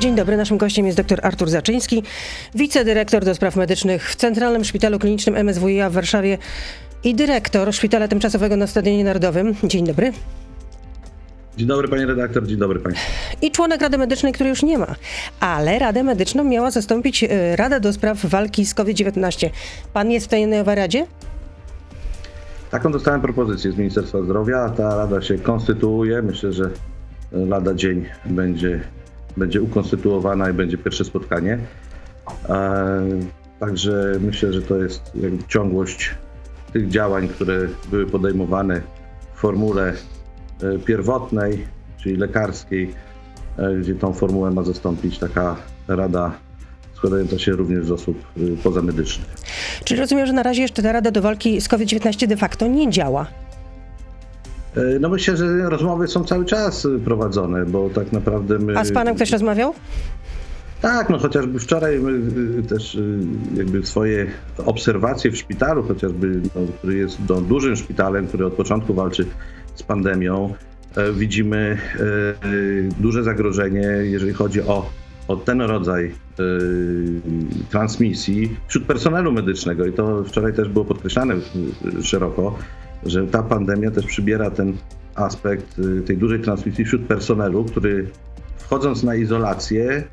Dzień dobry, naszym gościem jest dr Artur Zaczyński, wicedyrektor do spraw medycznych w Centralnym Szpitalu Klinicznym MSWiA w Warszawie i dyrektor Szpitala Tymczasowego na Stadionie Narodowym. Dzień dobry. Dzień dobry panie redaktor, dzień dobry państwu. I członek Rady Medycznej, której już nie ma. Ale Radę Medyczną miała zastąpić e, Rada do spraw walki z COVID-19. Pan jest w tej nowej Radzie? Taką dostałem propozycję z Ministerstwa Zdrowia. Ta rada się konstytuuje. Myślę, że lada dzień będzie, będzie ukonstytuowana i będzie pierwsze spotkanie. E, także myślę, że to jest ciągłość tych działań, które były podejmowane w formule e, pierwotnej, czyli lekarskiej, e, gdzie tą formułę ma zastąpić taka rada składająca się również z osób pozamedycznych. Czyli rozumiem, że na razie jeszcze ta Rada do walki z COVID-19 de facto nie działa. No myślę, że rozmowy są cały czas prowadzone, bo tak naprawdę my... A z panem ktoś rozmawiał? Tak, no chociażby wczoraj my y, też y, jakby swoje obserwacje w szpitalu, chociażby, no, który jest no, dużym szpitalem, który od początku walczy z pandemią, e, widzimy e, duże zagrożenie, jeżeli chodzi o, o ten rodzaj e, transmisji wśród personelu medycznego i to wczoraj też było podkreślane szeroko, że ta pandemia też przybiera ten aspekt tej dużej transmisji wśród personelu, który wchodząc na izolację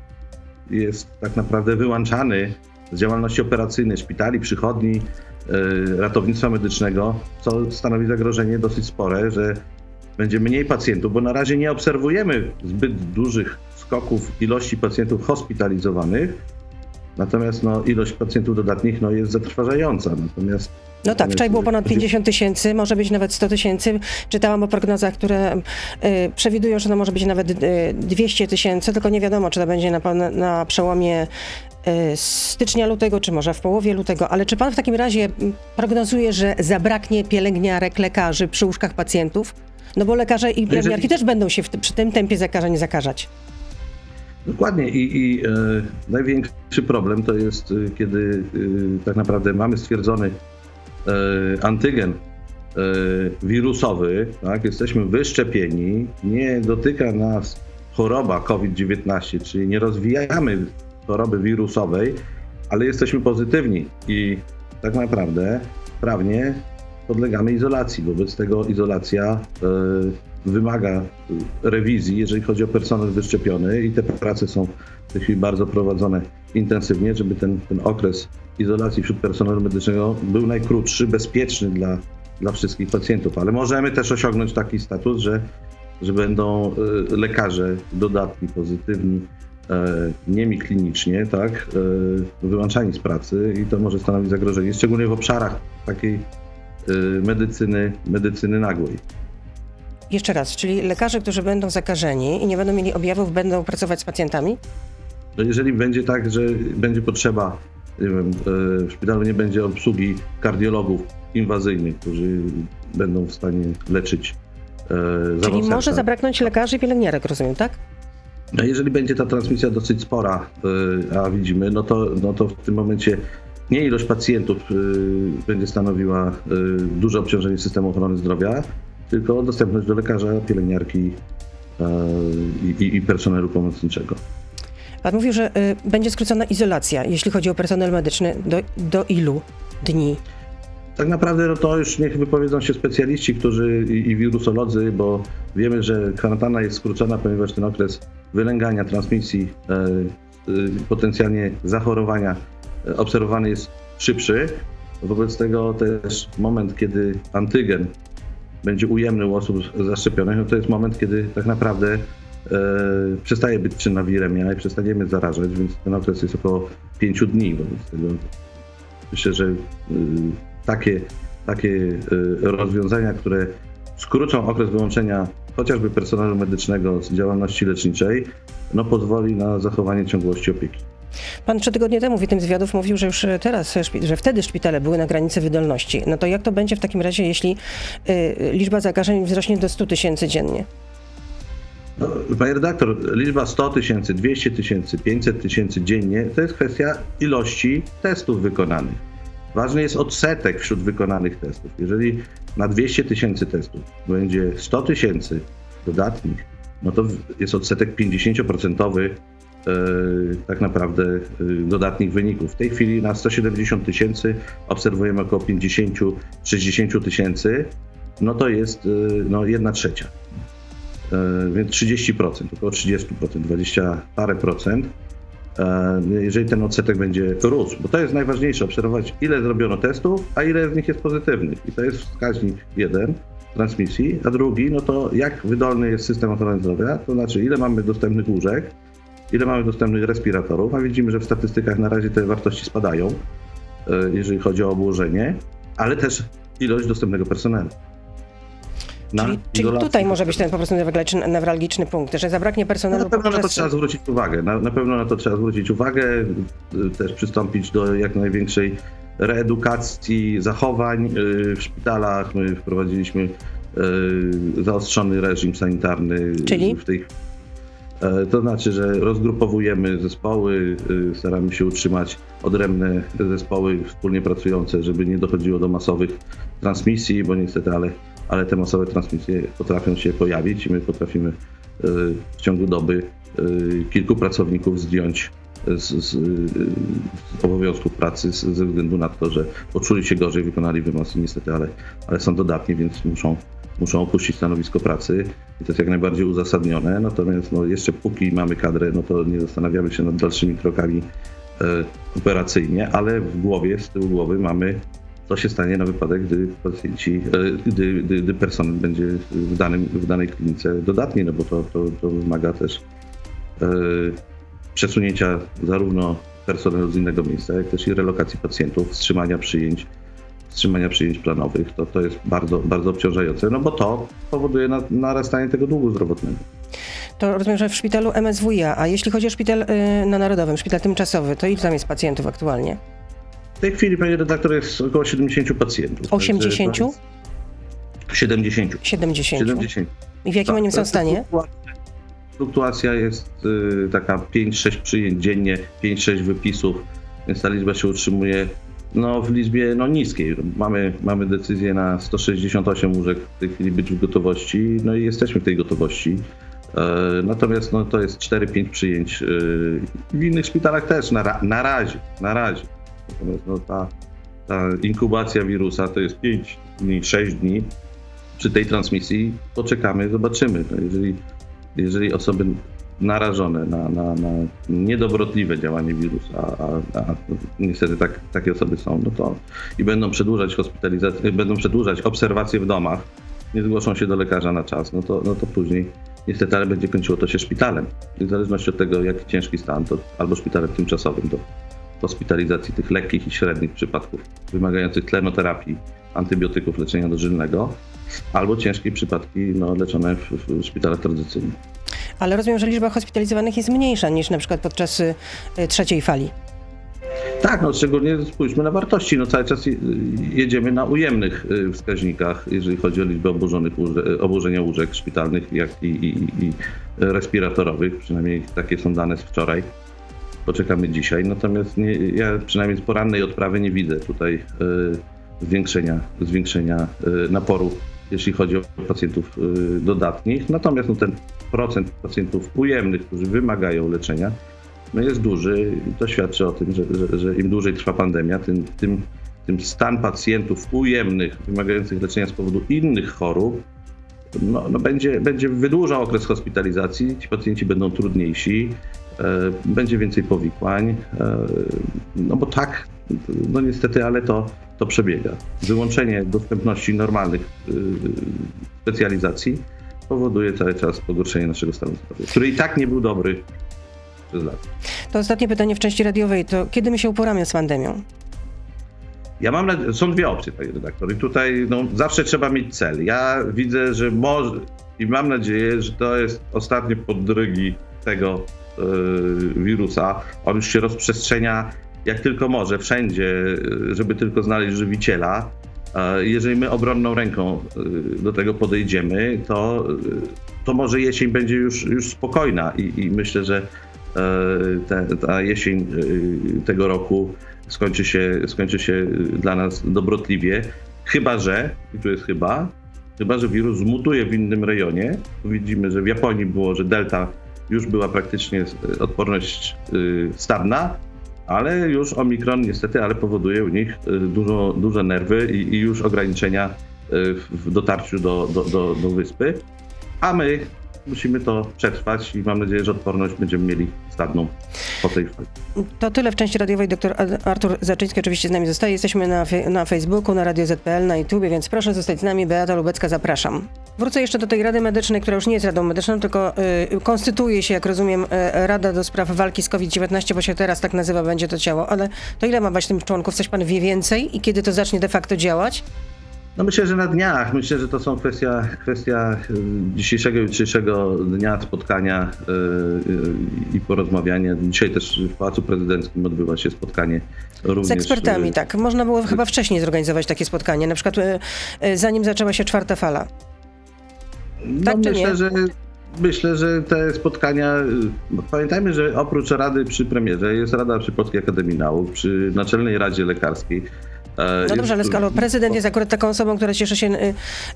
jest tak naprawdę wyłączany z działalności operacyjnej szpitali, przychodni, ratownictwa medycznego, co stanowi zagrożenie dosyć spore, że będzie mniej pacjentów, bo na razie nie obserwujemy zbyt dużych skoków ilości pacjentów hospitalizowanych, natomiast no, ilość pacjentów dodatnich no, jest zatrważająca. Natomiast no tak, wczoraj było ponad 50 tysięcy, może być nawet 100 tysięcy. Czytałam o prognozach, które y, przewidują, że to może być nawet y, 200 tysięcy, tylko nie wiadomo, czy to będzie na, na przełomie y, stycznia, lutego, czy może w połowie lutego. Ale czy pan w takim razie prognozuje, że zabraknie pielęgniarek, lekarzy przy łóżkach pacjentów? No bo lekarze i pielęgniarki Jeżeli... też będą się w, przy tym tempie zakażeń zakażać. Dokładnie i, i e, największy problem to jest, kiedy e, tak naprawdę mamy stwierdzony E, antygen e, wirusowy, tak, jesteśmy wyszczepieni, nie dotyka nas choroba COVID-19, czyli nie rozwijamy choroby wirusowej, ale jesteśmy pozytywni i tak naprawdę prawnie podlegamy izolacji. Wobec tego izolacja y, wymaga rewizji, jeżeli chodzi o personel wyszczepiony i te prace są w tej chwili bardzo prowadzone intensywnie, żeby ten, ten okres izolacji wśród personelu medycznego był najkrótszy, bezpieczny dla, dla wszystkich pacjentów. Ale możemy też osiągnąć taki status, że, że będą y, lekarze dodatni, pozytywni, e, niemi klinicznie, tak, e, wyłączani z pracy i to może stanowić zagrożenie, szczególnie w obszarach takiej medycyny, medycyny nagłej. Jeszcze raz, czyli lekarze, którzy będą zakażeni i nie będą mieli objawów, będą pracować z pacjentami? No jeżeli będzie tak, że będzie potrzeba nie wiem, e, w szpitalu nie będzie obsługi kardiologów inwazyjnych, którzy będą w stanie leczyć e, Czyli może zabraknąć lekarzy i pielęgniarek, rozumiem, tak? No jeżeli będzie ta transmisja dosyć spora, e, a widzimy, no to, no to w tym momencie nie ilość pacjentów będzie stanowiła duże obciążenie systemu ochrony zdrowia, tylko dostępność do lekarza, pielęgniarki i, i, i personelu pomocniczego. Pan mówił, że y, będzie skrócona izolacja, jeśli chodzi o personel medyczny. Do, do ilu dni? Tak naprawdę no to już niech wypowiedzą się specjaliści, którzy i, i wirusolodzy, bo wiemy, że kwarantanna jest skrócona, ponieważ ten okres wylęgania, transmisji, e, e, potencjalnie zachorowania e, obserwowany jest szybszy. Wobec tego też moment, kiedy antygen będzie ujemny u osób zaszczepionych, no to jest moment, kiedy tak naprawdę przestaje być czynna wiremia i przestaniemy zarażać, więc ten okres jest około 5 dni. Wobec myślę, że y, takie, takie y, rozwiązania, które skrócą okres wyłączenia chociażby personelu medycznego z działalności leczniczej, no pozwoli na zachowanie ciągłości opieki. Pan trzy tygodnie temu w jednym z wywiadów mówił, że już teraz, że wtedy szpitale były na granicy wydolności. No to jak to będzie w takim razie, jeśli y, liczba zakażeń wzrośnie do 100 tysięcy dziennie? No, panie redaktor, liczba 100 tysięcy, 200 tysięcy, 500 tysięcy dziennie to jest kwestia ilości testów wykonanych. Ważny jest odsetek wśród wykonanych testów. Jeżeli na 200 tysięcy testów będzie 100 tysięcy dodatnich, no to jest odsetek 50% tak naprawdę dodatnich wyników. W tej chwili na 170 tysięcy obserwujemy około 50-60 tysięcy, no to jest no, 1 trzecia. Więc 30%, około 30%, 20 parę procent. Jeżeli ten odsetek będzie rósł, bo to jest najważniejsze, obserwować ile zrobiono testów, a ile z nich jest pozytywnych. I to jest wskaźnik jeden transmisji, a drugi, no to jak wydolny jest system ochrony zdrowia, to znaczy ile mamy dostępnych łóżek, ile mamy dostępnych respiratorów, a widzimy, że w statystykach na razie te wartości spadają, e, jeżeli chodzi o obłożenie, ale też ilość dostępnego personelu. Czyli, czyli tutaj może być ten po prostu newralgiczny punkt, że zabraknie personelu. No, na pewno na to trzeba zwrócić uwagę. Na, na, pewno na to trzeba zwrócić uwagę, też przystąpić do jak największej reedukacji zachowań y, w szpitalach. My wprowadziliśmy y, zaostrzony reżim sanitarny Czyli? w tej e, to znaczy, że rozgrupowujemy zespoły, y, staramy się utrzymać odrębne zespoły wspólnie pracujące, żeby nie dochodziło do masowych transmisji, bo niestety, ale, ale te masowe transmisje potrafią się pojawić i my potrafimy w ciągu doby kilku pracowników zdjąć z, z, z obowiązków pracy z, ze względu na to, że poczuli się gorzej, wykonali wymaz niestety, ale, ale są dodatni, więc muszą, muszą opuścić stanowisko pracy i to jest jak najbardziej uzasadnione. Natomiast no, jeszcze póki mamy kadrę, no to nie zastanawiamy się nad dalszymi krokami e, operacyjnie, ale w głowie, z tyłu głowy mamy co się stanie na wypadek, gdy pacjenci, e, gdy, gdy, gdy personel będzie w, danym, w danej klinice dodatni, no bo to, to, to wymaga też e, przesunięcia zarówno personelu z innego miejsca, jak też i relokacji pacjentów, wstrzymania przyjęć, wstrzymania przyjęć planowych. To, to jest bardzo, bardzo obciążające, no bo to powoduje na, narastanie tego długu zdrowotnego. To rozumiem, że w szpitalu MSWiA, a jeśli chodzi o szpital y, na Narodowym, szpital tymczasowy, to ile tam jest pacjentów aktualnie? W tej chwili, panie redaktor, jest około 70 pacjentów. 80? 70. 70. 70. I w jakim tak, oni są stanie? fluktuacja jest y, taka 5-6 przyjęć dziennie, 5-6 wypisów, więc ta liczba się utrzymuje no, w liczbie no, niskiej. Mamy, mamy decyzję na 168 łóżek w tej chwili być w gotowości, no i jesteśmy w tej gotowości. E, natomiast no, to jest 4-5 przyjęć. E, w innych szpitalach też na, na razie, na razie. Natomiast no, ta, ta inkubacja wirusa to jest 5 dni, 6 dni. Przy tej transmisji poczekamy, zobaczymy. No, jeżeli jeżeli osoby narażone na, na, na niedobrotliwe działanie wirusa, a, a, niestety tak, takie osoby są, no to i będą przedłużać hospitalizację, będą przedłużać obserwacje w domach, nie zgłoszą się do lekarza na czas, no to, no to później niestety ale będzie kończyło to się szpitalem. I w zależności od tego, jaki ciężki stan, to albo szpitalem tymczasowym do hospitalizacji tych lekkich i średnich przypadków wymagających tlenoterapii, antybiotyków, leczenia dożylnego, albo ciężkie przypadki no, leczone w, w szpitalach tradycyjnych. Ale rozumiem, że liczba hospitalizowanych jest mniejsza niż na przykład podczas y, trzeciej fali. Tak, no szczególnie spójrzmy na wartości. No cały czas jedziemy na ujemnych y, wskaźnikach, jeżeli chodzi o liczbę oburzonych, oburzenia łóżek szpitalnych, jak i, i, i respiratorowych. Przynajmniej takie są dane z wczoraj. Poczekamy dzisiaj. Natomiast nie, ja przynajmniej z porannej odprawy nie widzę tutaj y, zwiększenia, zwiększenia y, naporu jeśli chodzi o pacjentów y, dodatnich. Natomiast no, ten procent pacjentów ujemnych, którzy wymagają leczenia, no, jest duży to świadczy o tym, że, że, że im dłużej trwa pandemia, tym, tym, tym stan pacjentów ujemnych, wymagających leczenia z powodu innych chorób, no, no będzie, będzie wydłużał okres hospitalizacji, ci pacjenci będą trudniejsi, będzie więcej powikłań, e, no bo tak, no niestety, ale to, to przebiega. Wyłączenie dostępności normalnych y, specjalizacji powoduje cały czas pogorszenie naszego stanu zdrowia, który i tak nie był dobry przez lata. To ostatnie pytanie w części radiowej. To kiedy my się uporamy z pandemią? Ja mam nadzieję, są dwie opcje, panie redaktor, i tutaj no, zawsze trzeba mieć cel. Ja widzę, że może i mam nadzieję, że to jest ostatnie podrygi tego wirusa. On już się rozprzestrzenia jak tylko może, wszędzie, żeby tylko znaleźć żywiciela. Jeżeli my obronną ręką y, do tego podejdziemy, to, y, to może jesień będzie już, już spokojna i, i myślę, że ta jesień y, tego roku skończy się, skończy się dla nas dobrotliwie. Chyba, że, i tu jest chyba, chyba, że wirus zmutuje w innym rejonie. Widzimy, że w Japonii było, że delta już była praktycznie odporność stadna, ale już Omikron niestety, ale powoduje u nich dużo, duże nerwy i, i już ograniczenia w dotarciu do, do, do, do wyspy. A my musimy to przetrwać i mam nadzieję, że odporność będziemy mieli stadną po tej fali. To tyle w części radiowej. Doktor Artur Zaczyński oczywiście z nami zostaje. Jesteśmy na, na Facebooku, na Radio ZPL, na YouTube, więc proszę zostać z nami. Beata Lubecka, zapraszam. Wrócę jeszcze do tej Rady Medycznej, która już nie jest Radą Medyczną, tylko y, konstytuuje się, jak rozumiem, y, Rada do spraw walki z COVID-19, bo się teraz tak nazywa będzie to ciało. Ale to ile ma być tym członków? Coś pan wie więcej i kiedy to zacznie de facto działać? No myślę, że na dniach. Myślę, że to są kwestia, kwestia y, dzisiejszego jutrzejszego dnia spotkania yy, i porozmawiania. Dzisiaj też w Pałacu Prezydenckim odbywa się spotkanie również. Z ekspertami, tak. Można było chyba wcześniej zorganizować takie spotkanie, na przykład yy, zanim zaczęła się czwarta fala. No, tak myślę, nie? że Myślę, że te spotkania, no, pamiętajmy, że oprócz Rady przy premierze jest Rada przy Polskiej Akademii Nauk, przy Naczelnej Radzie Lekarskiej, no dobrze, ale skoro prezydent jest akurat taką osobą, która cieszy się, y,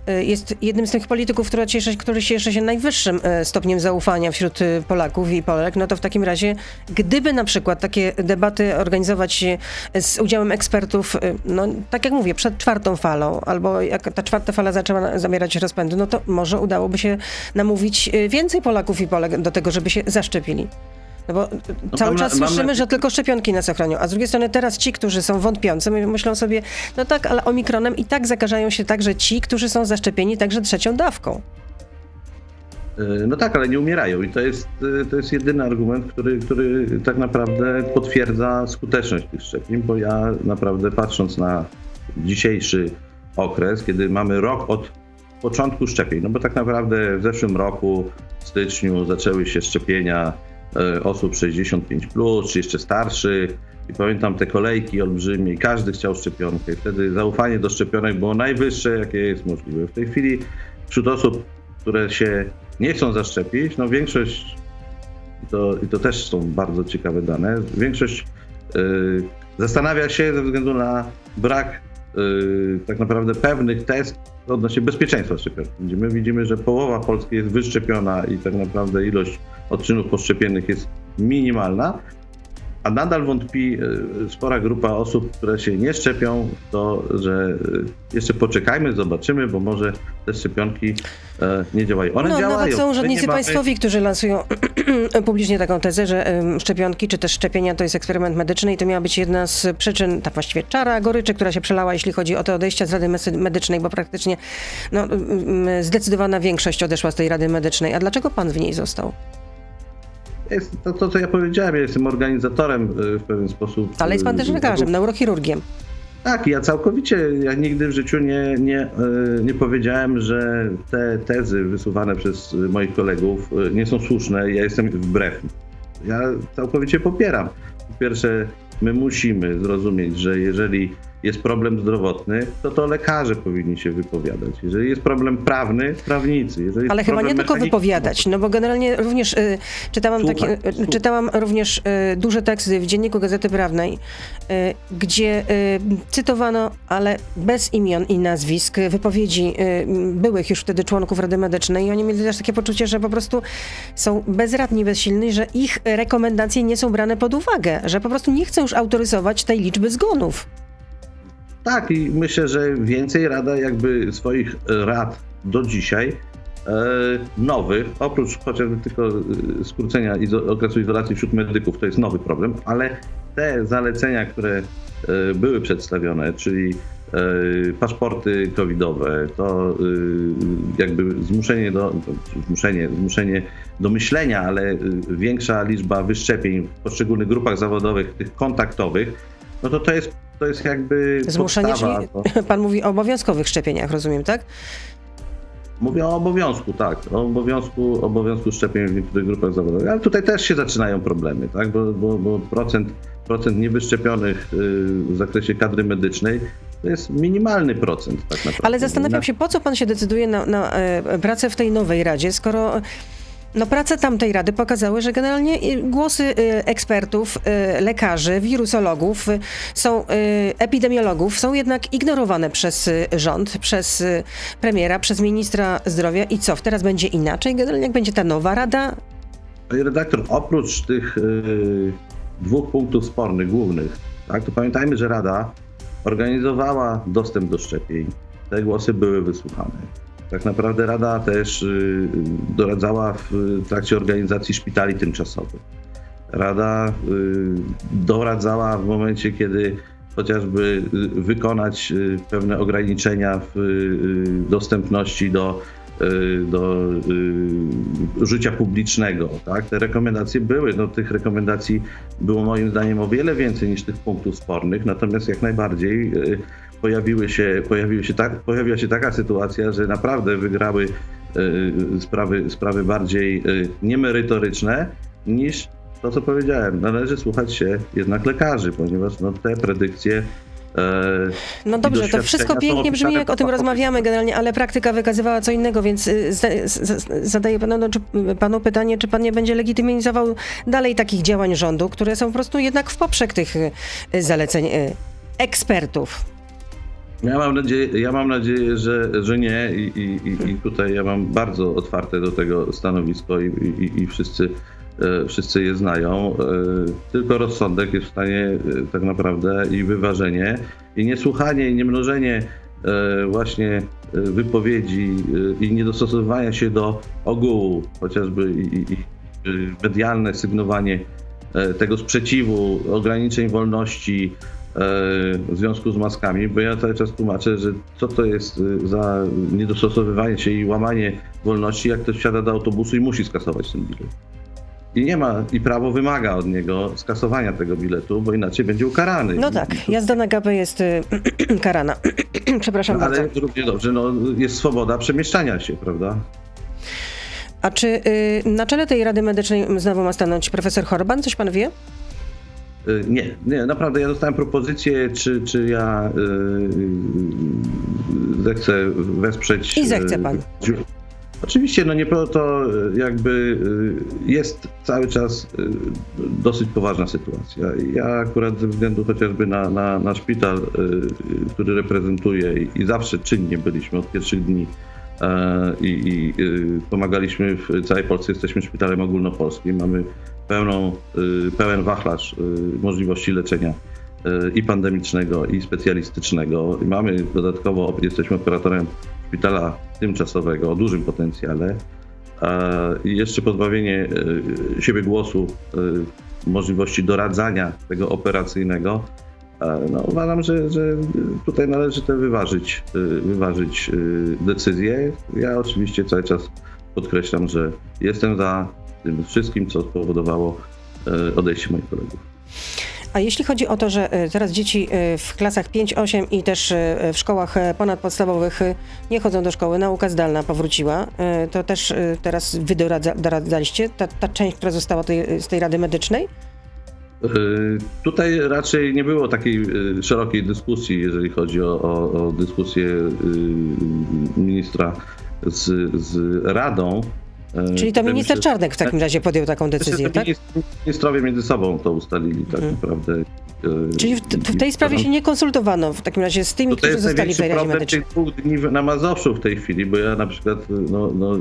y, jest jednym z tych polityków, która cieszy, który cieszy się najwyższym e, stopniem zaufania wśród Polaków i Polek, no to w takim razie, gdyby na przykład takie debaty organizować z udziałem ekspertów, no tak jak mówię, przed czwartą falą, albo jak ta czwarta fala zaczęła zamierać rozpędu, no to może udałoby się namówić więcej Polaków i Polek do tego, żeby się zaszczepili. No bo no cały czas na, słyszymy, na... że tylko szczepionki nas ochronią, a z drugiej strony teraz ci, którzy są wątpiący, myślą sobie, no tak, ale omikronem i tak zakażają się także ci, którzy są zaszczepieni także trzecią dawką. E, no tak, ale nie umierają i to jest, e, to jest jedyny argument, który, który tak naprawdę potwierdza skuteczność tych szczepień, bo ja naprawdę patrząc na dzisiejszy okres, kiedy mamy rok od początku szczepień, no bo tak naprawdę w zeszłym roku, w styczniu zaczęły się szczepienia osób 65, plus, czy jeszcze starszych. I pamiętam te kolejki olbrzymie, każdy chciał szczepionkę. Wtedy zaufanie do szczepionek było najwyższe, jakie jest możliwe. W tej chwili wśród osób, które się nie chcą zaszczepić, no większość, to, i to też są bardzo ciekawe dane, większość yy, zastanawia się ze względu na brak yy, tak naprawdę pewnych test odnośnie bezpieczeństwa szczepionki. My widzimy, że połowa Polski jest wyszczepiona i tak naprawdę ilość odczynów poszczepiennych jest minimalna, a nadal wątpi e, spora grupa osób, które się nie szczepią, to, że e, jeszcze poczekajmy, zobaczymy, bo może te szczepionki e, nie działają. One no, działają. Nawet są urzędnicy mamy... państwowi, którzy lansują publicznie taką tezę, że szczepionki czy też szczepienia to jest eksperyment medyczny i to miała być jedna z przyczyn, tak właściwie czara goryczy, która się przelała, jeśli chodzi o te odejścia z Rady Medycznej, bo praktycznie no, zdecydowana większość odeszła z tej Rady Medycznej. A dlaczego pan w niej został? Jest to, to, co ja powiedziałem, ja jestem organizatorem y, w pewien sposób. Ale jest pan też y, lekarzem, neurochirurgiem. Tak, ja całkowicie, ja nigdy w życiu nie, nie, y, nie powiedziałem, że te tezy wysuwane przez moich kolegów nie są słuszne. Ja jestem wbrew. Ja całkowicie popieram. Po pierwsze, my musimy zrozumieć, że jeżeli jest problem zdrowotny, to to lekarze powinni się wypowiadać. Jeżeli jest problem prawny, prawnicy. Jeżeli Ale chyba nie tylko wypowiadać, no bo generalnie również y, czytałam, takie, y, czytałam również y, duże teksty w Dzienniku Gazety Prawnej, y, gdzie y, cytowano, ale bez imion i nazwisk, wypowiedzi y, byłych już wtedy członków Rady Medycznej i oni mieli też takie poczucie, że po prostu są bezradni, bezsilni, że ich rekomendacje nie są brane pod uwagę, że po prostu nie chcą już autoryzować tej liczby zgonów. Tak, i myślę, że więcej Rada jakby swoich rad do dzisiaj e, nowych, oprócz chociażby tylko e, skrócenia okresu izolacji wśród medyków, to jest nowy problem, ale te zalecenia, które e, były przedstawione, czyli paszporty covidowe, to jakby zmuszenie do, zmuszenie, zmuszenie do myślenia, ale większa liczba wyszczepień w poszczególnych grupach zawodowych, tych kontaktowych, no to to jest to jest jakby Zmuszenie, podstawa. Czyli pan mówi o obowiązkowych szczepieniach, rozumiem, tak? Mówię o obowiązku, tak. O obowiązku, obowiązku szczepień w niektórych grupach zawodowych. Ale tutaj też się zaczynają problemy, tak? Bo, bo, bo procent, procent niewyszczepionych y, w zakresie kadry medycznej to jest minimalny procent tak naprawdę. Ale zastanawiam się, po co pan się decyduje na, na e, pracę w tej nowej Radzie, skoro no prace tamtej rady pokazały, że generalnie y, głosy y, ekspertów, y, lekarzy, wirusologów, są epidemiologów są jednak ignorowane przez rząd, przez premiera, przez ministra zdrowia i co? Teraz będzie inaczej? Generalnie jak będzie ta nowa rada? Panie redaktor, oprócz tych dwóch punktów spornych, głównych, tak, to pamiętajmy, że Rada organizowała dostęp do szczepień. Te głosy były wysłuchane. Tak naprawdę Rada też yy, doradzała w trakcie organizacji szpitali tymczasowych. Rada yy, doradzała w momencie, kiedy chociażby y, wykonać y, pewne ograniczenia w y, dostępności do, do życia publicznego. Tak? Te rekomendacje były, no, tych rekomendacji było moim zdaniem o wiele więcej niż tych punktów spornych, natomiast jak najbardziej pojawiły się, pojawiły się tak, pojawiła się taka sytuacja, że naprawdę wygrały sprawy, sprawy bardziej niemerytoryczne niż to, co powiedziałem, należy słuchać się jednak lekarzy, ponieważ no, te predykcje e, no dobrze, to wszystko pięknie brzmi, jak o tym rozmawiamy generalnie, ale praktyka wykazywała co innego, więc y, zadaję panu, no, panu pytanie, czy pan nie będzie legitymizował dalej takich działań rządu, które są po prostu jednak w poprzek tych y, zaleceń y, ekspertów. Ja mam nadzieję, ja mam nadzieję że, że nie I, i, i tutaj ja mam bardzo otwarte do tego stanowisko i, i, i wszyscy E, wszyscy je znają. E, tylko rozsądek jest w stanie e, tak naprawdę i wyważenie, i niesłuchanie, i niemnożenie właśnie wypowiedzi i niedostosowywanie się do ogółu, chociażby i, i medialne sygnowanie tego sprzeciwu, ograniczeń wolności w związku z maskami, bo ja cały czas tłumaczę, że co to jest za niedostosowywanie się i łamanie wolności, jak ktoś wsiada do autobusu i musi skasować ten bilet. I nie ma, i prawo wymaga od niego skasowania tego biletu, bo inaczej będzie ukarany. No tak, jazda na gapę jest y, karana. Przepraszam no, ale bardzo. Ale równie dobrze, no, jest swoboda przemieszczania się, prawda? A czy y, na czele tej Rady Medycznej znowu ma stanąć profesor Horban? Coś pan wie? Y, nie, nie, naprawdę ja dostałem propozycję, czy, czy ja y, y zechcę wesprzeć. I zechce pan. Y, Oczywiście, no nie to jakby y, jest cały czas y, dosyć poważna sytuacja. Ja akurat ze względu chociażby na, na, na szpital, y, który reprezentuję i zawsze czynnie byliśmy od pierwszych dni e, i, i pomagaliśmy w całej Polsce, jesteśmy szpitalem ogólnopolskim, mamy pełną, pełen wachlarz możliwości leczenia i pandemicznego, i specjalistycznego. Mamy dodatkowo, jesteśmy operatorem szpitala tymczasowego o dużym potencjale i jeszcze pozbawienie siebie głosu, możliwości doradzania tego operacyjnego, no uważam, że, że tutaj należy te wyważyć, wyważyć decyzje. Ja oczywiście cały czas podkreślam, że jestem za tym wszystkim, co spowodowało odejście moich kolegów. A jeśli chodzi o to, że e, teraz dzieci e, w klasach 5-8 i też e, w szkołach ponadpodstawowych nie chodzą do szkoły, nauka zdalna powróciła, to też teraz wy doradzaliście, ta, ta część, która została tej, z tej Rady Medycznej? Tutaj raczej nie było takiej szerokiej dyskusji, jeżeli chodzi o, o, o dyskusję ministra z, z Radą. E, Czyli to minister Czarnek w takim razie podjął taką decyzję, tak? Ministrowie między sobą to ustalili tak mhm. naprawdę. E, Czyli w, w, tej sprawie się nie konsultowano w takim razie z tymi, którzy zostali w tej Radzie Medycznej. tych dwóch dni na Mazowszu w tej chwili, bo ja na przykład no, no,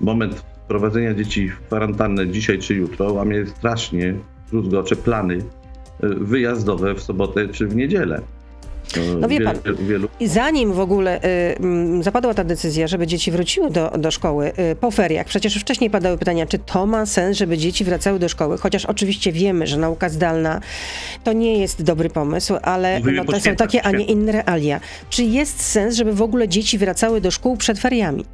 moment wprowadzenia dzieci w kwarantannę dzisiaj czy jutro, a mnie strasznie druzgocze plany e, wyjazdowe w sobotę czy w niedzielę. No wie pan, wielu... zanim w ogóle y, zapadła ta decyzja, żeby dzieci wróciły do, do szkoły y, po feriach, przecież wcześniej padały pytania, czy to ma sens, żeby dzieci wracały do szkoły, chociaż oczywiście wiemy, że nauka zdalna to nie jest dobry pomysł, ale no, to są takie, a nie inne realia. Czy jest sens, żeby w ogóle dzieci wracały do szkół przed feriami?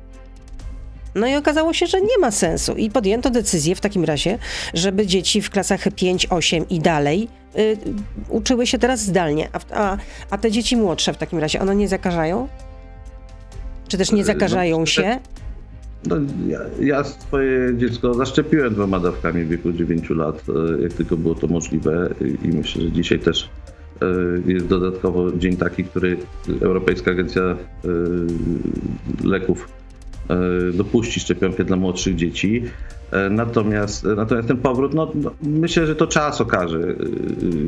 No i okazało się, że nie ma sensu i podjęto decyzję w takim razie, żeby dzieci w klasach 5, 8 i dalej y, uczyły się teraz zdalnie, a, a, a, te dzieci młodsze w takim razie, one nie zakażają? Czy też nie e, zakażają no, się? No, ja, ja, swoje dziecko zaszczepiłem dwoma dawkami w wieku 9 lat, e, jak tylko było to możliwe i myślę, że dzisiaj też e, jest dodatkowo dzień taki, który Europejska Agencja Leków dopuści szczepionkę dla młodszych dzieci. E, natomiast, natomiast ten powrót, no, no, myślę, że to czas okaże, e,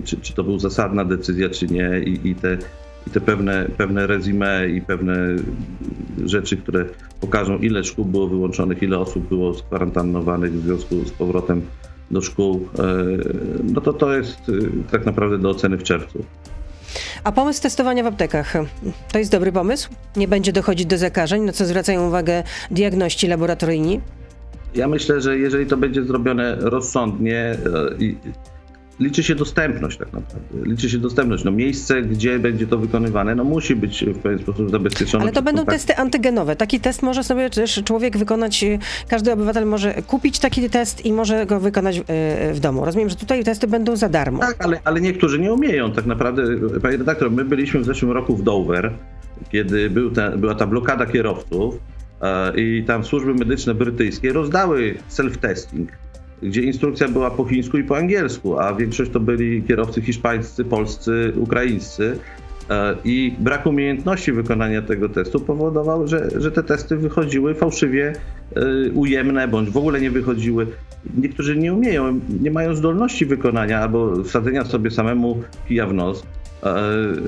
czy, czy to był zasadna decyzja, czy nie. I, i te i te pewne, pewne resume i pewne rzeczy, które pokażą, ile szkół było wyłączonych, ile osób było skwarantannowanych w związku z powrotem do szkół, e, no to to jest e, tak naprawdę do oceny w czerwcu. A pomysł testowania w aptekach to jest dobry pomysł? Nie będzie dochodzić do zakażeń, na co zwracają uwagę diagności laboratoryjni? Ja myślę, że jeżeli to będzie zrobione rozsądnie e, i liczy się dostępność tak naprawdę. Liczy się dostępność. No miejsce, gdzie będzie to wykonywane, no musi być w pewien sposób zabezpieczone. Ale to będą testy antygenowe. Taki test może sobie też człowiek wykonać, y, każdy obywatel może kupić taki test i może go wykonać y, w domu. Rozumiem, że tutaj testy będą za darmo. Tak, ale, ale niektórzy nie umieją tak naprawdę. Panie redaktor, my byliśmy w zeszłym roku w Dover, kiedy był ta, była ta blokada kierowców e, i tam służby medyczne brytyjskie rozdały self-testing gdzie instrukcja była po chińsku i po angielsku, a większość to byli kierowcy hiszpańscy, polscy, ukraińscy. E, I brak umiejętności wykonania tego testu powodował, że, że te testy wychodziły fałszywie e, ujemne, bądź w ogóle nie wychodziły. Niektórzy nie umieją, nie mają zdolności wykonania albo wsadzenia sobie samemu kija w nos. E,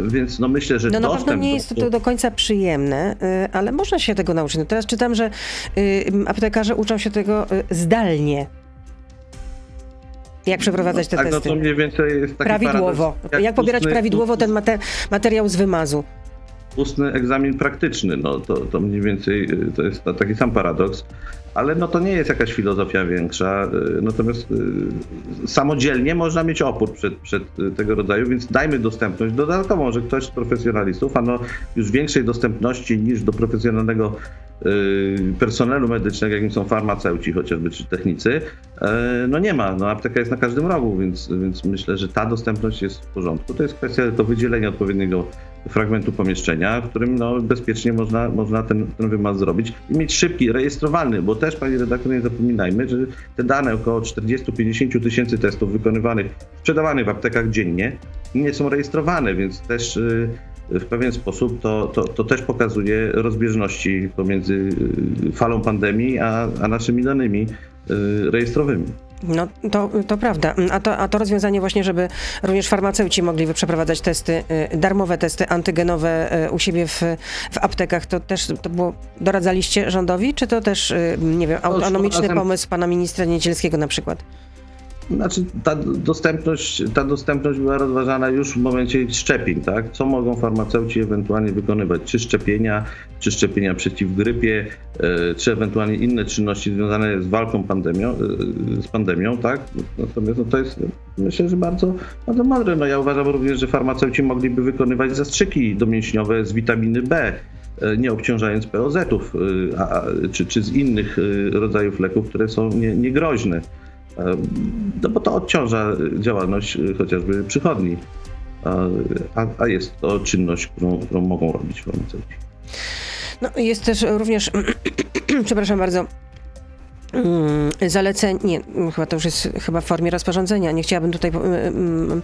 więc no myślę, że no na pewno nie jest to do końca przyjemne, ale można się tego nauczyć. No teraz czytam, że aptekarze uczą się tego zdalnie. Jak przeprowadzać te tak, testy? No to mniej więcej jest taki Prawidłowo. Jak, jak pobierać ustny, prawidłowo ten mater materiał z wymazu? Ustny egzamin praktyczny, no to, to mniej więcej y, to jest taki sam paradoks, ale no to nie jest jakaś filozofia większa, y, natomiast y, samodzielnie można mieć opór przed, przed tego rodzaju, więc dajmy dostępność dodatkową, że ktoś z profesjonalistów, a no już większej dostępności niż do profesjonalnego personelu medycznego, jakim są farmaceuci chociażby, czy technicy, e, no nie ma. No apteka jest na każdym rogu, więc, więc myślę, że ta dostępność jest w porządku. To jest kwestia tylko wydzielenia odpowiedniego fragmentu pomieszczenia, w którym no, bezpiecznie można, można ten, ten wymaz zrobić i mieć szybki, rejestrowalny, bo też, panie redaktorze, nie zapominajmy, że te dane, około 40-50 tysięcy testów wykonywanych, sprzedawanych w aptekach dziennie, nie są rejestrowane, więc też y, w pewien sposób to, to, to też pokazuje rozbieżności pomiędzy y, falą pandemii a, a naszymi danymi y, rejestrowymi. No to, to prawda. A to, a to rozwiązanie właśnie, żeby również farmaceuci mogli przeprowadzać testy, y, darmowe testy antygenowe u siebie w, w aptekach, to też to było, doradzaliście rządowi, czy to też, nie wiem, autonomiczny pomysł pana ministra Niedzielskiego na przykład? Znaczy, ta dostępność, ta dostępność była rozważana już w momencie szczepień, tak? Co mogą farmaceuci ewentualnie wykonywać? Czy szczepienia, czy szczepienia przeciw grypie, e, czy ewentualnie inne czynności związane z walką pandemią, e, z pandemią, tak? Natomiast no, to jest, myślę, że bardzo, bardzo mądre. No, ja uważam również, że farmaceuci mogliby wykonywać zastrzyki domięśniowe z witaminy B e, nie obciążając POZ-ów, czy, czy z innych rodzajów leków, które są nie, niegroźne. No bo to odciąża działalność y, chociażby przychodni, a, a jest to czynność, którą, którą mogą robić farmaceuci. No jest też również, przepraszam bardzo, mm, zalecenie, nie, chyba to już jest chyba w formie rozporządzenia, nie chciałabym tutaj mm,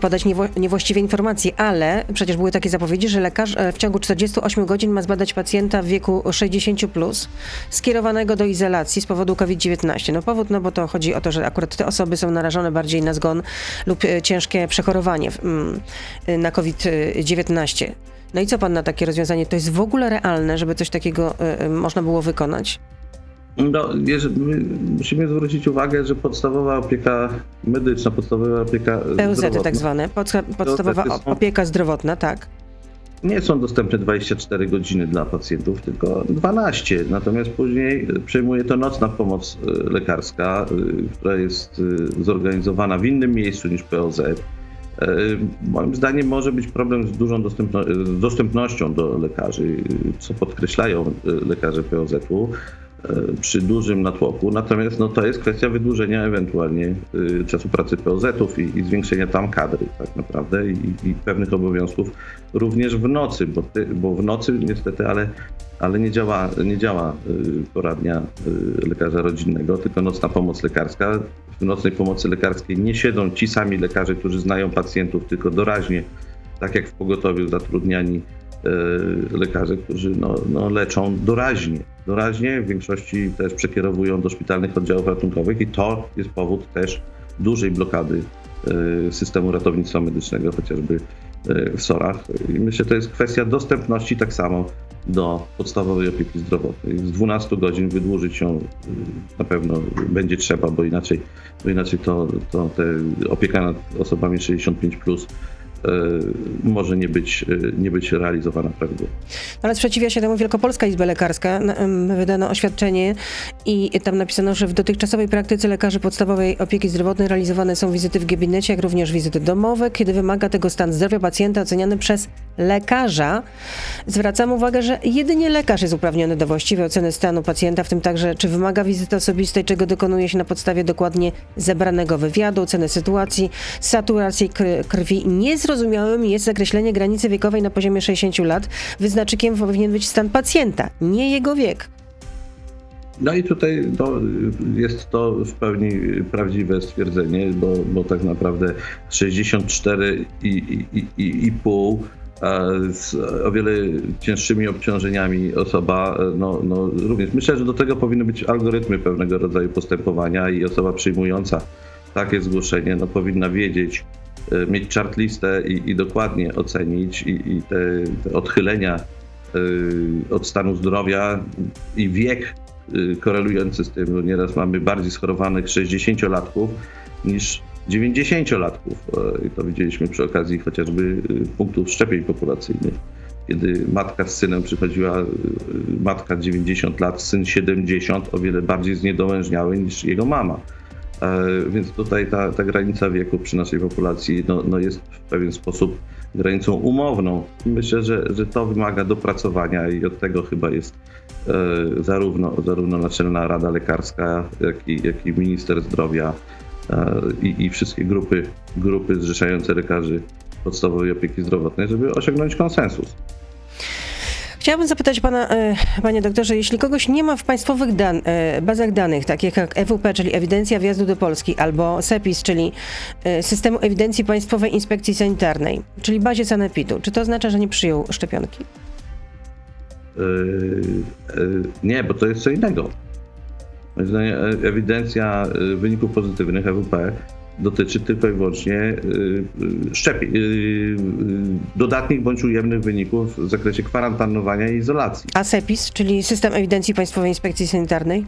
podać niewła niewłaściwe informacje, ale przecież były takie zapowiedzi, że lekarz e, w ciągu 48 godzin ma zbadać pacjenta w wieku 60 plus skierowanego do izolacji z powodu COVID-19. No powód, no bo to chodzi o to, że akurat te osoby są narażone bardziej na zgon lub e, ciężkie przechorowanie mm, e, na COVID-19. No i co pan na takie rozwiązanie? To jest w ogóle realne, żeby coś takiego można było wykonać? No, musimy zwrócić uwagę, że podstawowa opieka medyczna, podstawowa opieka PUZ zdrowotna, tak zwane, podstawowa opieka zdrowotna, tak. Nie są dostępne 24 godziny dla pacjentów, tylko 12. Natomiast później przejmuje to nocna pomoc e, lekarska, e, która jest e, zorganizowana w innym miejscu niż POZ. Moim zdaniem może być problem z dużą dostępno dostępnością do lekarzy, co podkreślają lekarze POZ-u. E, przy dużym natłoku. Natomiast no, to jest kwestia wydłużenia ewentualnie y, czasu pracy POZ-ów i, i, zwiększenia tam kadry tak naprawdę i, i, pewnych obowiązków również w nocy, bo, ty, bo w nocy niestety, ale, ale nie działa, nie działa y, poradnia lekarza rodzinnego, tylko nocna pomoc lekarska. W nocnej pomocy lekarskiej nie siedzą ci sami lekarze, którzy znają pacjentów, tylko doraźnie, tak jak w pogotowiu zatrudniani E, lekarze, którzy no, no, leczą doraźnie. Doraźnie w większości też przekierowują do szpitalnych oddziałów ratunkowych i to jest powód też dużej blokady e, systemu ratownictwa medycznego, chociażby w SOR-ach. I myślę, że to jest kwestia dostępności tak samo do podstawowej opieki zdrowotnej. Z 12 godzin wydłużyć ją na pewno będzie trzeba, bo inaczej, bo inaczej to, to te opieka nad osobami 65 plus może nie być, e, nie być realizowana prawidłowo. Ale sprzeciwia się temu Wielkopolska Izba Lekarska. Wydano oświadczenie i tam napisano, że w dotychczasowej praktyce lekarzy podstawowej opieki zdrowotnej realizowane są wizyty w gabinecie, jak również wizyty domowe, kiedy wymaga tego stan zdrowia pacjenta oceniany przez lekarza. Zwracam uwagę, że jedynie lekarz jest uprawniony do właściwej oceny stanu pacjenta, w tym także czy wymaga wizyty osobistej, czego dokonuje się na podstawie dokładnie zebranego wywiadu, oceny sytuacji, saturacji krwi. Niezrozumiałym jest zakreślenie granicy wiekowej na poziomie 60 lat. Wyznaczykiem powinien być stan pacjenta, nie jego wiek. No i tutaj jest to w pełni prawdziwe stwierdzenie, bo, bo tak naprawdę 64,5 i, i, i, i pół z o wiele cięższymi obciążeniami osoba, no, no również. Myślę, że do tego powinny być algorytmy pewnego rodzaju postępowania i osoba przyjmująca takie zgłoszenie no, powinna wiedzieć, e, mieć chartlistę i, i dokładnie ocenić i, i te, te, odchylenia y, od stanu zdrowia i wiek y, korelujący z tym. No, nieraz mamy bardziej schorowanych 60-latków niż 90-latków. E, I to widzieliśmy przy okazji chociażby y, punktów szczepień populacyjnych. Kiedy matka z synem przychodziła, y, matka 90 lat, syn 70, o wiele bardziej zniedołężniały niż jego mama. E, więc tutaj ta, ta granica wieku przy naszej populacji no, no jest w pewien sposób granicą umowną. Myślę, że, że to wymaga dopracowania i od tego chyba jest e, zarówno, zarówno Naczelna Rada Lekarska, jak i, jak i minister zdrowia i, i wszystkie grupy, grupy zrzeszające lekarzy podstawowej opieki zdrowotnej, żeby osiągnąć konsensus. Chciałabym zapytać pana, e, panie doktorze, jeśli kogoś nie ma w państwowych dan e, bazach danych, takich jak EWP, czyli Ewidencja Wjazdu do Polski, albo SEPIS, czyli e, Systemu Ewidencji Państwowej Inspekcji Sanitarnej, czyli bazie Sanepidu, czy to oznacza, że nie przyjął szczepionki? nie, bo to jest co innego. Zdaniem e, ewidencja wyników pozytywnych EWP dotyczy tylko i wyłącznie e, szczepień, dodatnich bądź ujemnych wyników w zakresie kwarantannowania i izolacji. A SEPIS, czyli System Ewidencji Państwowej Inspekcji Sanitarnej?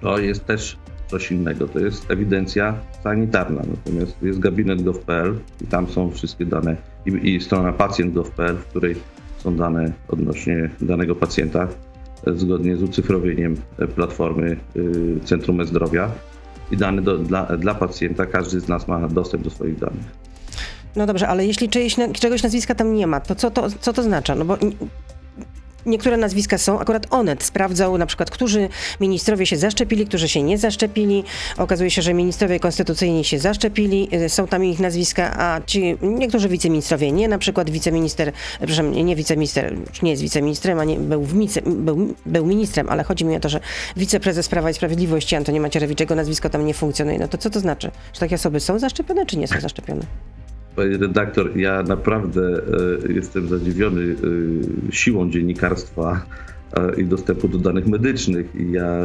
To jest też coś innego, to jest ewidencja sanitarna, natomiast jest gabinet gov.pl i tam są wszystkie dane i, i strona pacjent.gov.pl, w której są dane odnośnie danego pacjenta zgodnie z ucyfrowieniem platformy y, Centrum E-Zdrowia i dane do, dla, dla pacjenta. Każdy z nas ma dostęp do swoich danych. No dobrze, ale jeśli czyjeś, czegoś nazwiska tam nie ma, to co to, co to oznacza? No bo niektóre nazwiska są, akurat Onet sprawdzał na przykład, którzy ministrowie się zaszczepili, którzy się nie zaszczepili. Okazuje się, że ministrowie konstytucyjni się zaszczepili, y, są tam ich nazwiska, a ci niektórzy wiceministrowie nie, na przykład wiceminister, przepraszam, nie wiceminister, nie jest wiceministrem, a nie, był, wice, był, był ministrem, ale chodzi mi o to, że wiceprezes Prawa i Sprawiedliwości Antoni Macierewicz, jego nazwisko tam nie funkcjonuje. No to co to znaczy? Że takie osoby są zaszczepione, czy nie są zaszczepione? Panie redaktor, ja naprawdę e, jestem zadziwiony e, siłą dziennikarstwa e, i dostępu do danych medycznych. I ja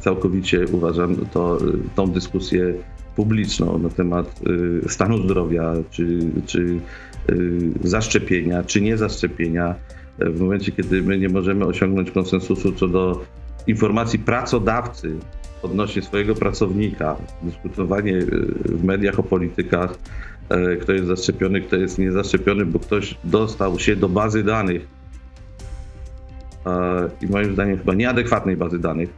całkowicie uważam to, tą dyskusję publiczną na temat stanu zdrowia, czy, czy zaszczepienia, czy nie zaszczepienia, w momencie, kiedy my nie możemy osiągnąć konsensusu co do informacji pracodawcy odnośnie swojego pracownika, dyskutowanie w mediach o politykach, kto jest zaszczepiony, kto jest niezaszczepiony, bo ktoś dostał się do bazy danych e, i moim zdaniem chyba nieadekwatnej bazy danych,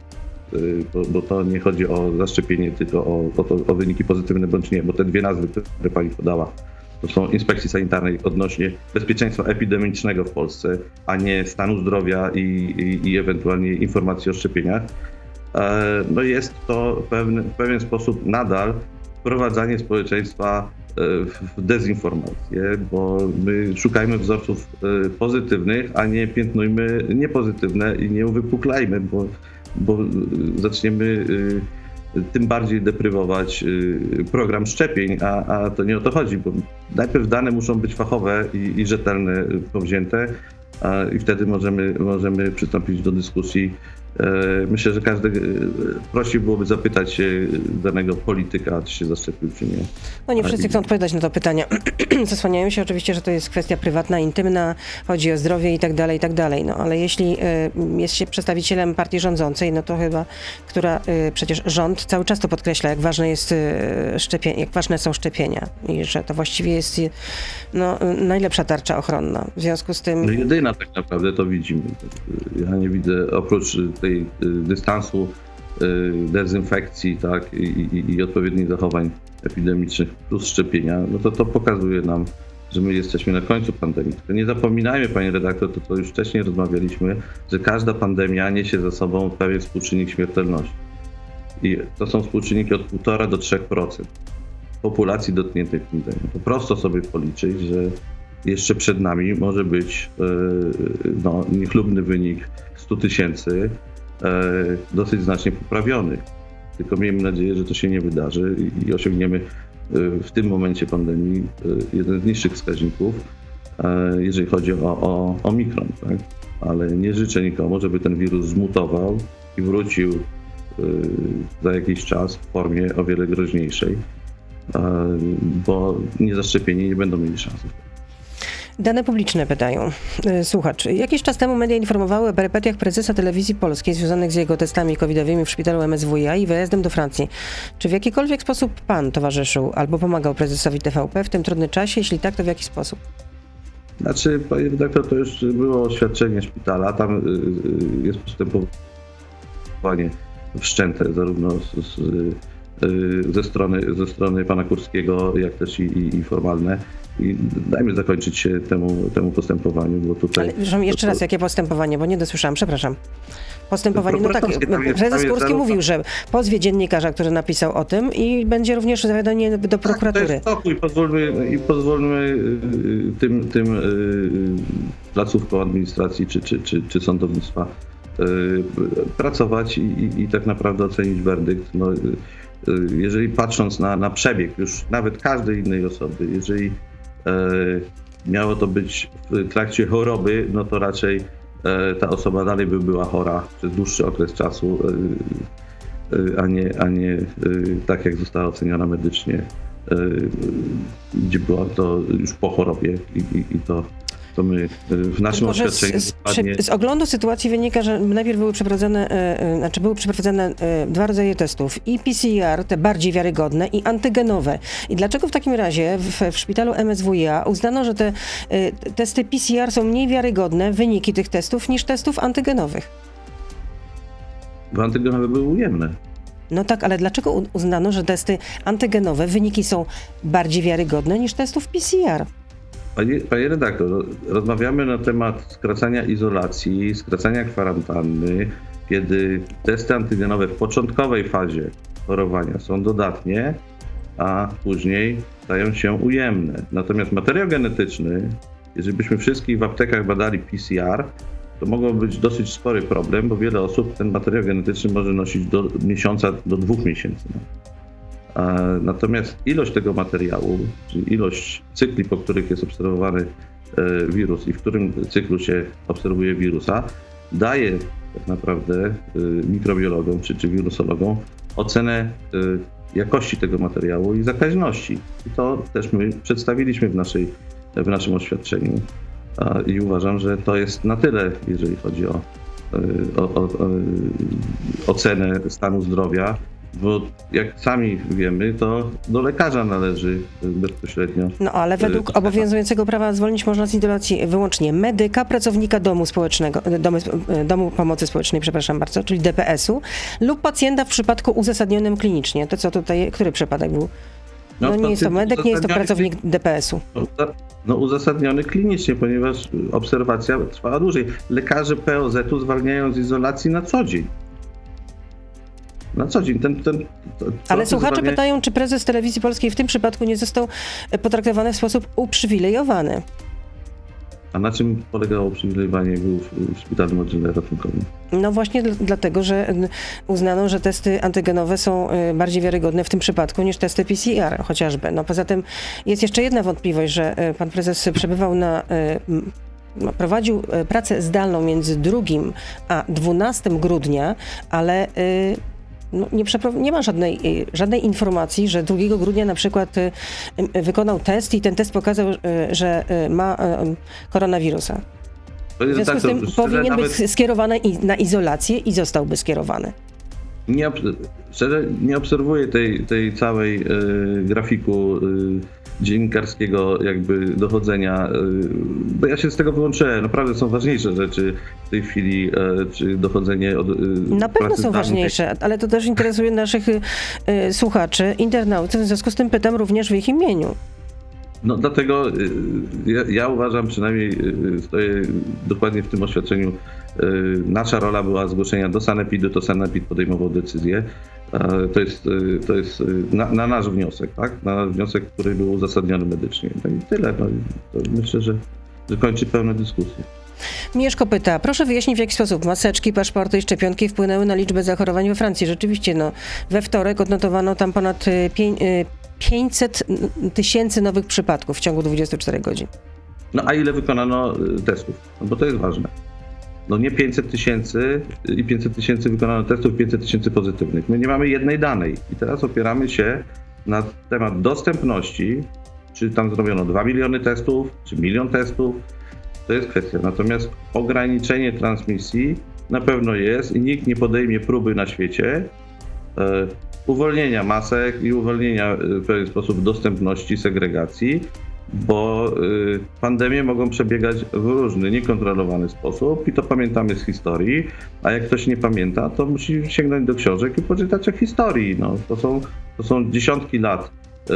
e, bo, bo to nie chodzi o zaszczepienie, tylko o, o, o, wyniki pozytywne bądź nie, bo te dwie nazwy, które pani podała, to są inspekcji sanitarnej odnośnie bezpieczeństwa epidemicznego w Polsce, a nie stanu zdrowia i, i, i ewentualnie informacji o szczepieniach. No jest to pewne, w pewien sposób nadal wprowadzanie społeczeństwa dezinformację, bo my szukajmy wzorców e, pozytywnych, a nie piętnujmy niepozytywne i nie uwypuklajmy, bo, bo zaczniemy e, tym bardziej deprywować e, program szczepień, a, a to nie o to chodzi, bo najpierw dane muszą być fachowe i, i rzetelne, powzięte, i wtedy możemy, możemy przystąpić do dyskusji Myślę, że każdy prosi byłoby zapytać się danego polityka, czy się zaszczepił, czy nie. No nie wszyscy chcą odpowiadać na to pytania. Zasłaniają się oczywiście, że to jest kwestia prywatna, intymna, chodzi o zdrowie i tak dalej, i tak dalej. No ale jeśli jest się przedstawicielem partii rządzącej, no to chyba, która przecież rząd cały czas to podkreśla, jak ważne jest szczepienie, jak ważne są szczepienia i że to właściwie jest no, najlepsza tarcza ochronna. W związku z tym... No jedyna tak naprawdę to widzimy. Ja nie widzę, oprócz tej y, dystansu, y, dezynfekcji tak, i, i, i odpowiednich zachowań epidemicznych plus szczepienia, no to to pokazuje nam, że my jesteśmy na końcu pandemii. Nie zapominajmy, panie redaktor, to co już wcześniej rozmawialiśmy, że każda pandemia niesie za sobą pewien współczynnik śmiertelności. I to są współczynniki od 1,5 do 3% populacji dotkniętej pandemią. To prosto sobie policzyć, że jeszcze przed nami może być e, no, niechlubny wynik 100 tysięcy, e, dosyć znacznie poprawiony. Tylko miejmy nadzieję, że to się nie wydarzy i osiągniemy e, w tym momencie pandemii jeden z niższych wskaźników, jeżeli chodzi o, o omikron. Tak? Ale nie życzę nikomu, żeby ten wirus zmutował i wrócił za jakiś czas w formie o wiele groźniejszej, bo niezaszczepieni nie będą mieli szansy. Dane publiczne pytają. E, słuchacz, jakiś czas temu media informowały o perypetiach prezesa telewizji polskiej związanych z jego testami covidowymi w szpitalu MSWiA i wyjazdem do Francji. Czy w jakikolwiek sposób pan towarzyszył albo pomagał prezesowi TVP w tym trudnym czasie? Jeśli tak, to w jaki sposób? Znaczy, panie redaktor, to już było oświadczenie szpitala. Tam y, y, jest postępowanie wszczęte zarówno z, z Y, ze strony, ze strony pana Kurskiego, jak też i, i, i formalne. I dajmy zakończyć się temu, temu postępowaniu, bo tutaj... Ale jeszcze raz, jakie postępowanie, bo nie dosłyszałam, przepraszam. Postępowanie, no tak, prezes Kurski mówił, że pozwie dziennikarza, który napisał o tym i będzie również zawiadomienie do prokuratury. Tak, to jest spokój, pozwólmy, i pozwólmy y, tym, tym y, placówkom administracji czy, czy, czy, czy sądownictwa pracować i, i, i tak naprawdę ocenić werdykt. No, Y, jeżeli patrząc na, na przebieg już nawet każdej innej osoby, jeżeli e, miało to być w trakcie choroby, no to raczej e, ta osoba dalej by była chora przez dłuższy okres czasu, e, a nie, a nie tak jak została oceniona medycznie, gdzie była to już po chorobie i, i, i to to my e, w naszym Tylko, oświadczeniu z, dokładnie... z oglądu sytuacji wynika, że najpierw były przeprowadzone, e, e, znaczy były przeprowadzone dwa rodzaje testów. I PCR, te bardziej wiarygodne, i antygenowe. I dlaczego w takim razie w, w szpitalu MSWiA uznano, że te testy PCR są mniej wiarygodne, wyniki tych testów, niż testów antygenowych? Bo antygenowe były ujemne. No tak, ale dlaczego uznano, że testy antygenowe, wyniki są bardziej wiarygodne niż testów PCR? Panie, panie redaktor, rozmawiamy na temat skracania izolacji, skracania kwarantanny, kiedy testy antygenowe w początkowej fazie chorowania są dodatnie, a później stają się ujemne. Natomiast materiał genetyczny, jeżeli byśmy wszystkich w aptekach badali PCR, to mogłoby być dosyć spory problem, bo wiele osób ten materiał genetyczny może nosić do miesiąca, do dwóch miesięcy. Natomiast ilość tego materiału, czyli ilość cykli, po których jest obserwowany e, wirus i w którym cyklu się obserwuje wirusa, daje tak naprawdę e, mikrobiologom czy, czy wirusologom ocenę e, jakości tego materiału i zakaźności. I to też my przedstawiliśmy w, naszej, w naszym oświadczeniu. I uważam, że to jest na tyle, jeżeli chodzi o, o, o, o ocenę stanu zdrowia bo jak sami wiemy, to do lekarza należy bezpośrednio. No ale według obowiązującego prawa zwolnić można z izolacji wyłącznie medyka, pracownika domu społecznego, e, domu, e, domu pomocy społecznej, przepraszam bardzo, czyli DPS-u, lub pacjenta w przypadku uzasadnionym klinicznie. To co tutaj, który przypadek był? No, no nie jest to medyk, nie jest to pracownik DPS-u. No uzasadniony klinicznie, ponieważ obserwacja trwała dłużej. Lekarze POZ-u zwalniają z izolacji na co dzień na co dzień. Ten, ten, Ale słuchacze pytają, czy prezes telewizji polskiej w tym przypadku nie został e, potraktowany w sposób uprzywilejowany. A na czym polegało uprzywilejowanie w, w szpitalnym oddziale ratunkowym? No właśnie dlatego, że uznano, że testy antygenowe są e, bardziej wiarygodne w tym przypadku niż testy PCR chociażby. No poza tym jest jeszcze jedna wątpliwość, że e, pan prezes przebywał na no, prowadził pracę zdalną między 2 a 12 grudnia, ale no, nie, nie, ma żadnej, y, żadnej informacji, że 2 grudnia na przykład y, wykonał test i ten test pokazał, że ma koronawirusa. W związku z tym powinien być skierowany na izolację i zostałby skierowany. Nie, szczerze nie obserwuję tej, tej całej y, grafiku y, dziennikarskiego jakby dochodzenia, y, bo ja się z tego wyłączyłem. Naprawdę są ważniejsze rzeczy w tej chwili, czy dochodzenie od Na pewno są ważniejsze, ale to też interesuje naszych słuchaczy, internautów, w związku z tym pytam również w ich imieniu. No dlatego ja, ja, uważam, przynajmniej stoję dokładnie w tym oświadczeniu, nasza rola była zgłoszenia do Sanepidu, to Sanepid podejmował decyzję. To jest, to jest na, na, nasz wniosek, tak? Na nasz wniosek, który był uzasadniony medycznie. No i tyle. No, myślę, że, że kończy pełną dyskusję. Mieszko pyta, proszę wyjaśnić w jaki sposób maseczki, paszporty i szczepionki wpłynęły na liczbę zachorowań we Francji. Rzeczywiście, no, we wtorek odnotowano tam ponad 500 y, tysięcy nowych przypadków w ciągu 24 godzin. No a ile wykonano testów? No bo to jest ważne no nie 500 tysięcy i 500 tysięcy wykonano testów, 500 tysięcy pozytywnych. My nie mamy jednej danej i teraz opieramy się na temat dostępności, czy tam zrobiono 2 miliony testów, czy milion testów, to jest kwestia. Natomiast ograniczenie transmisji na pewno jest i nikt nie podejmie próby na świecie e, uwolnienia masek i uwolnienia e, w pewien sposób dostępności, segregacji, bo y, pandemie mogą przebiegać w różny, niekontrolowany sposób i to pamiętamy z historii, a jak ktoś nie pamięta, to musi sięgnąć do książek i poczytać o historii. No, to, są, to są dziesiątki lat y,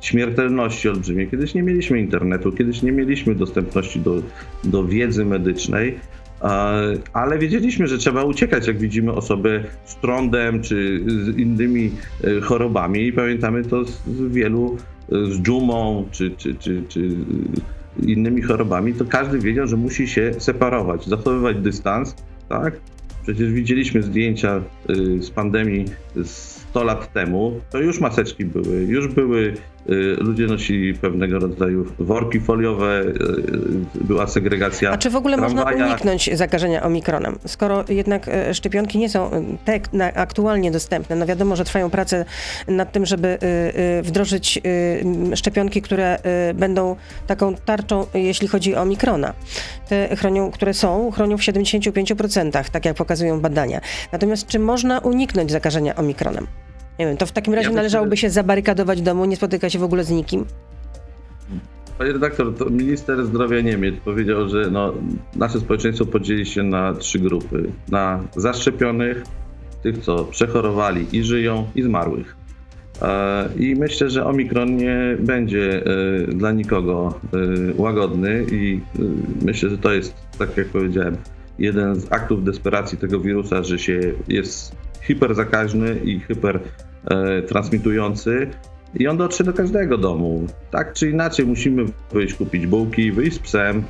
śmiertelności olbrzymiej. Kiedyś nie mieliśmy internetu, kiedyś nie mieliśmy dostępności do, do wiedzy medycznej, ale wiedzieliśmy, że trzeba uciekać, jak widzimy osoby z trądem czy z innymi y, chorobami i pamiętamy to z wielu z dżumą czy, czy, czy, czy innymi chorobami, to każdy wiedział, że musi się separować, zachowywać dystans, tak? Przecież widzieliśmy zdjęcia z pandemii 100 lat temu, to już maseczki były, już były Y, ludzie nosili pewnego rodzaju worki foliowe, y, y, była segregacja. A czy w ogóle można uniknąć zakażenia omikronem? Skoro jednak e, szczepionki nie są te aktualnie dostępne, no wiadomo, że trwają prace nad tym, żeby wdrożyć szczepionki, które będą taką tarczą, jeśli chodzi o omikrona. Te chronią, które są, chronią w 75%, tak jak pokazują badania. Natomiast czy można uniknąć zakażenia omikronem? Nie wiem, to w takim razie ja należałoby się zabarykadować w domu, nie spotyka się w ogóle z nikim? Panie redaktor, to minister zdrowia Niemiec powiedział, że no, nasze społeczeństwo podzieli się na trzy grupy. Na zaszczepionych, tych, co przechorowali i żyją, i zmarłych. E, I myślę, że Omikron nie będzie e, dla nikogo e, łagodny i myślę, że to jest, tak jak powiedziałem, jeden z aktów desperacji tego wirusa, że się jest hiperzakaźny i hyper E, i on dotrze do każdego domu. Tak czy inaczej musimy wyjść kupić bułki, wyjść z psem,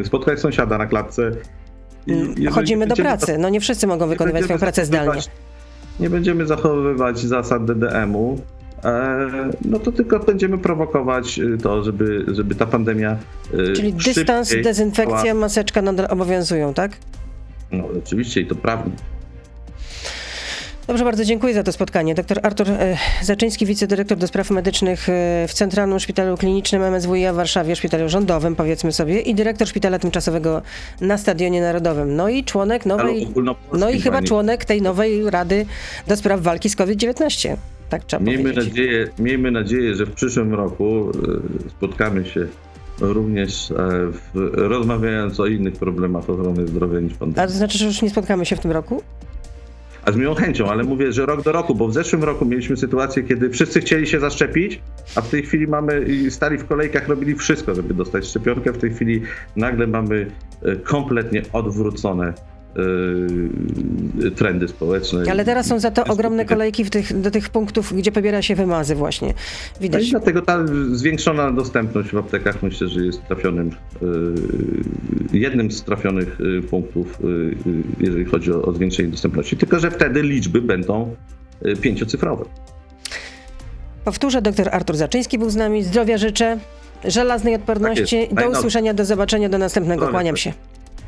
e, spotkać sąsiada na klatce. I Chodzimy do pracy. No nie wszyscy mogą wykonywać swoją pracę zdalnie. Nie będziemy zachowywać zasad DDM-u, no to tylko będziemy prowokować to, żeby, żeby ta pandemia. Czyli dystans, dezynfekcja, maseczka nadal obowiązują, tak? No oczywiście i to prawda. Dobrze, bardzo dziękuję za to spotkanie. Dr Artur e, Zaczyński, wicedyrektor do spraw medycznych e, w Centralnym Szpitalu Klinicznym MSWiA w Warszawie, szpitalu rządowym powiedzmy sobie i dyrektor Szpitala Tymczasowego na Stadionie Narodowym. No i członek nowej, no i chyba członek tej nowej Rady do spraw walki z COVID-19. Tak trzeba miejmy powiedzieć. Nadzieję, miejmy nadzieję, że w przyszłym roku e, spotkamy się również w, rozmawiając o innych problemach ochrony zdrowia niż pandemia. A to znaczy, że już nie spotkamy się w tym roku? a z miłą chęcią, ale mówię, że rok do roku, bo w zeszłym roku mieliśmy sytuację, kiedy wszyscy chcieli się zaszczepić, a w tej chwili mamy i stali w kolejkach, robili wszystko, żeby dostać szczepionkę. W tej chwili nagle mamy e, kompletnie odwrócone trendy społeczne. Ale teraz są za to ogromne kolejki tych, do tych punktów, gdzie pobiera się wymazy właśnie. Widać. No i dlatego ta zwiększona dostępność w aptekach myślę, że jest trafionym, yy, jednym z trafionych yy, punktów, jeżeli chodzi o, o zwiększenie dostępności. Tylko, że wtedy liczby będą pięciocyfrowe. Powtórzę, dr Artur Zaczyński był z nami. Zdrowia życzę Żelaznej odporności. Tak do usłyszenia, do zobaczenia, do następnego. Kłaniam się.